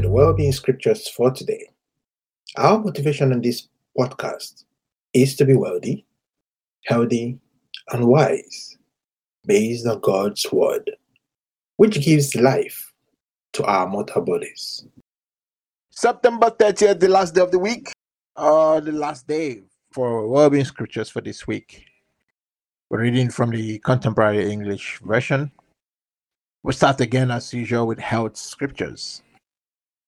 to the Wellbeing Scriptures for today. Our motivation in this podcast is to be wealthy, healthy, and wise based on God's Word, which gives life to our mortal bodies. September 30th, the last day of the week, or uh, the last day for Wellbeing Scriptures for this week. We're reading from the Contemporary English Version. We'll start again as usual with health scriptures.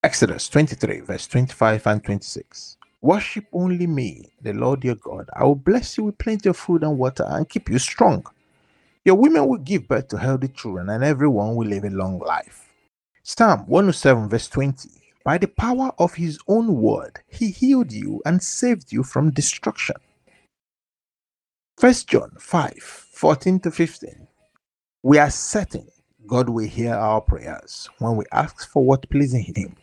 Exodus 23, verse 25 and 26. Worship only me, the Lord your God. I will bless you with plenty of food and water and keep you strong. Your women will give birth to healthy children, and everyone will live a long life. Psalm 107, verse 20. By the power of his own word, he healed you and saved you from destruction. 1 John 5, 14 to 15. We are certain God will hear our prayers when we ask for what pleases him.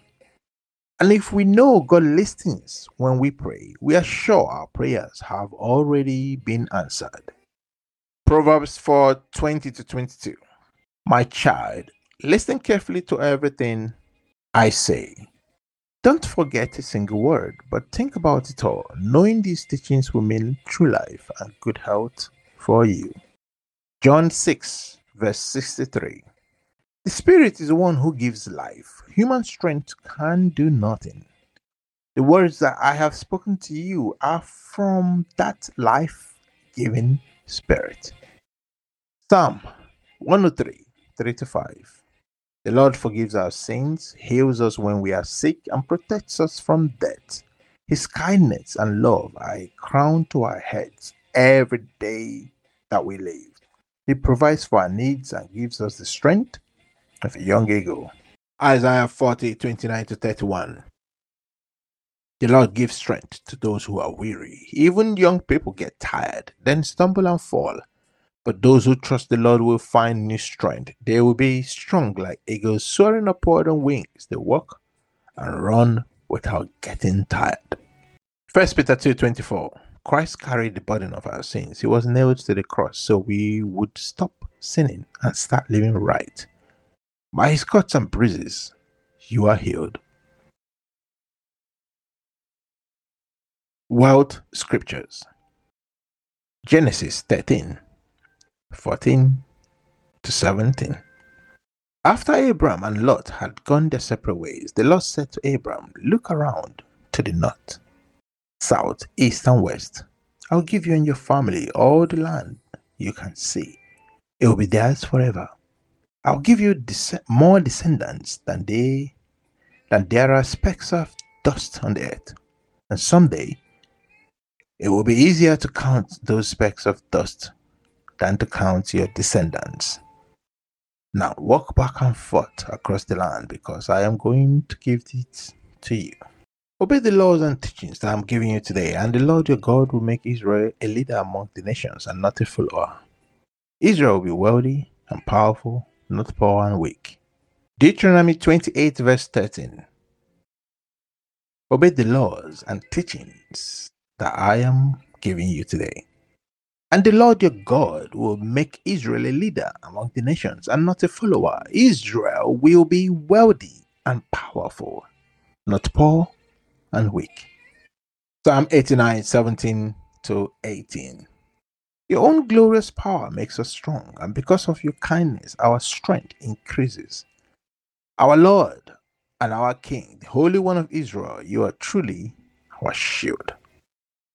And if we know God listens when we pray, we are sure our prayers have already been answered. Proverbs 4 20 to 22. My child, listen carefully to everything I say. Don't forget a single word, but think about it all. Knowing these teachings will mean true life and good health for you. John 6, verse 63. The Spirit is the one who gives life. Human strength can do nothing. The words that I have spoken to you are from that life giving Spirit. Psalm 103 3 to 5. The Lord forgives our sins, heals us when we are sick, and protects us from death. His kindness and love are a crown to our heads every day that we live. He provides for our needs and gives us the strength of a young eagle. Isaiah 40, 29 to 31. The Lord gives strength to those who are weary. Even young people get tired, then stumble and fall. But those who trust the Lord will find new strength. They will be strong like eagles soaring upward on wings. They walk and run without getting tired. 1 Peter 2:24 Christ carried the burden of our sins. He was nailed to the cross so we would stop sinning and start living right. By his cuts and bruises, you are healed. World Scriptures Genesis 13 14 to 17. After Abram and Lot had gone their separate ways, the Lord said to Abram, Look around to the north, south, east, and west. I'll give you and your family all the land you can see. It will be theirs forever. I'll give you more descendants than they than there are specks of dust on the earth. And someday it will be easier to count those specks of dust than to count your descendants. Now walk back and forth across the land because I am going to give it to you. Obey the laws and teachings that I'm giving you today, and the Lord your God will make Israel a leader among the nations and not a follower. Israel will be wealthy and powerful not poor and weak. Deuteronomy 28, verse 13. Obey the laws and teachings that I am giving you today. And the Lord your God will make Israel a leader among the nations and not a follower. Israel will be wealthy and powerful, not poor and weak. Psalm 89, 17 to 18. Your own glorious power makes us strong, and because of your kindness, our strength increases. Our Lord and our King, the Holy One of Israel, you are truly our shield.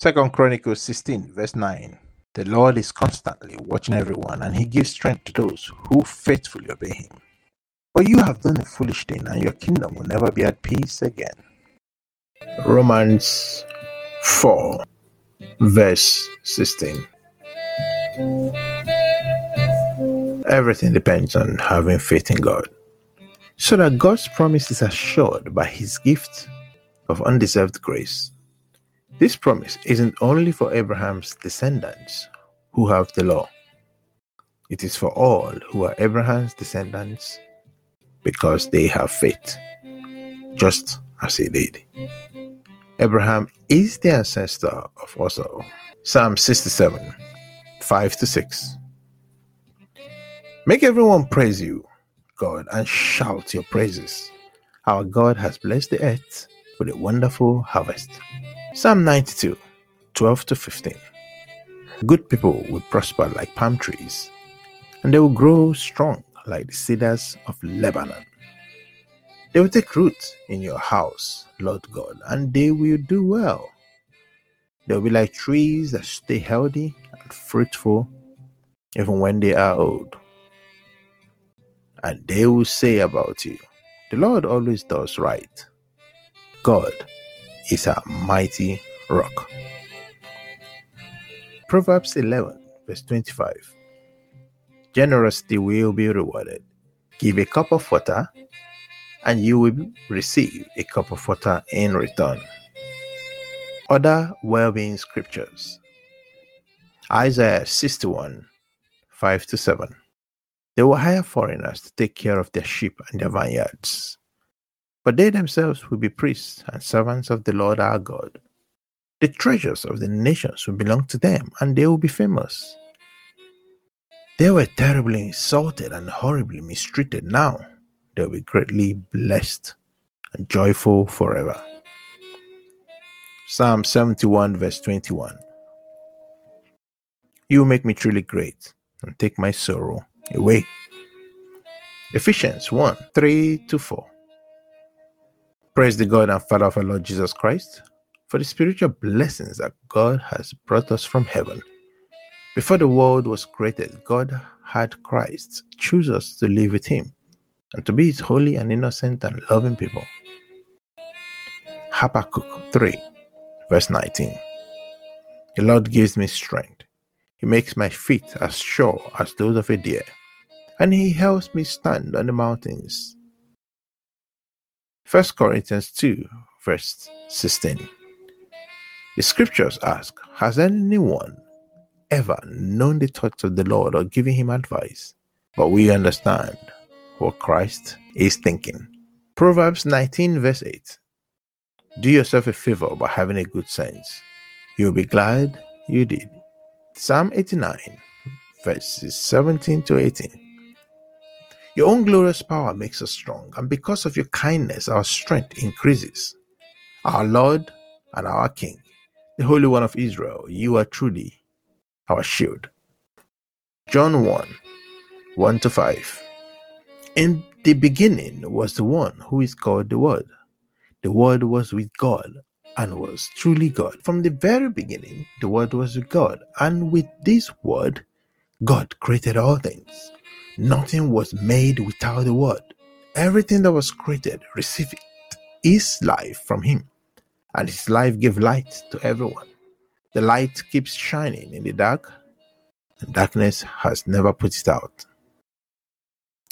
Second Chronicles 16, verse 9. The Lord is constantly watching everyone, and he gives strength to those who faithfully obey him. But you have done a foolish thing, and your kingdom will never be at peace again. Romans 4, verse 16. Everything depends on having faith in God. So that God's promise is assured by his gift of undeserved grace. This promise isn't only for Abraham's descendants who have the law, it is for all who are Abraham's descendants because they have faith, just as he did. Abraham is the ancestor of us all. Psalm 67 5 to 6. Make everyone praise you, God, and shout your praises. Our God has blessed the earth with a wonderful harvest. Psalm 92 12 to 15. Good people will prosper like palm trees, and they will grow strong like the cedars of Lebanon. They will take root in your house, Lord God, and they will do well. They will be like trees that stay healthy and fruitful even when they are old. And they will say about you, The Lord always does right. God is a mighty rock. Proverbs 11, verse 25. Generosity will be rewarded. Give a cup of water, and you will receive a cup of water in return. Other well being scriptures Isaiah 61, 5 to 7. They will hire foreigners to take care of their sheep and their vineyards. But they themselves will be priests and servants of the Lord our God. The treasures of the nations will belong to them, and they will be famous. They were terribly insulted and horribly mistreated. Now they will be greatly blessed and joyful forever. Psalm 71, verse 21. You make me truly great and take my sorrow away. Ephesians 1 3 to 4. Praise the God and Father of our Lord Jesus Christ for the spiritual blessings that God has brought us from heaven. Before the world was created, God had Christ choose us to live with Him and to be His holy and innocent and loving people. Habakkuk 3, verse 19. The Lord gives me strength. He makes my feet as sure as those of a deer, and He helps me stand on the mountains. 1 Corinthians 2, verse 16. The scriptures ask Has anyone ever known the thoughts of the Lord or given him advice? But we understand what Christ is thinking. Proverbs 19, verse 8. Do yourself a favor by having a good sense. You'll be glad you did. Psalm 89, verses 17 to 18. Your own glorious power makes us strong, and because of your kindness, our strength increases. Our Lord and our King, the Holy One of Israel, you are truly our shield. John 1 1 to 5. In the beginning was the one who is called the Word. The Word was with God and was truly God. From the very beginning, the Word was with God, and with this Word, God created all things. Nothing was made without the Word. Everything that was created received its life from Him, and His life gave light to everyone. The light keeps shining in the dark, and darkness has never put it out.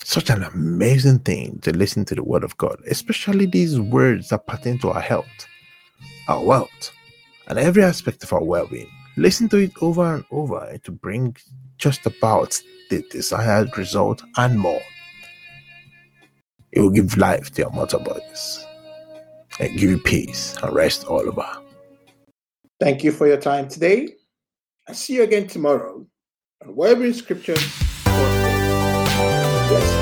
Such an amazing thing to listen to the Word of God, especially these words that pertain to our health, our wealth, and every aspect of our well being. Listen to it over and over eh, to bring just about the desired result and more. It will give life to your mortal bodies and give you peace and rest all over. Thank you for your time today. I'll see you again tomorrow on Wellbeing Scriptures Yes.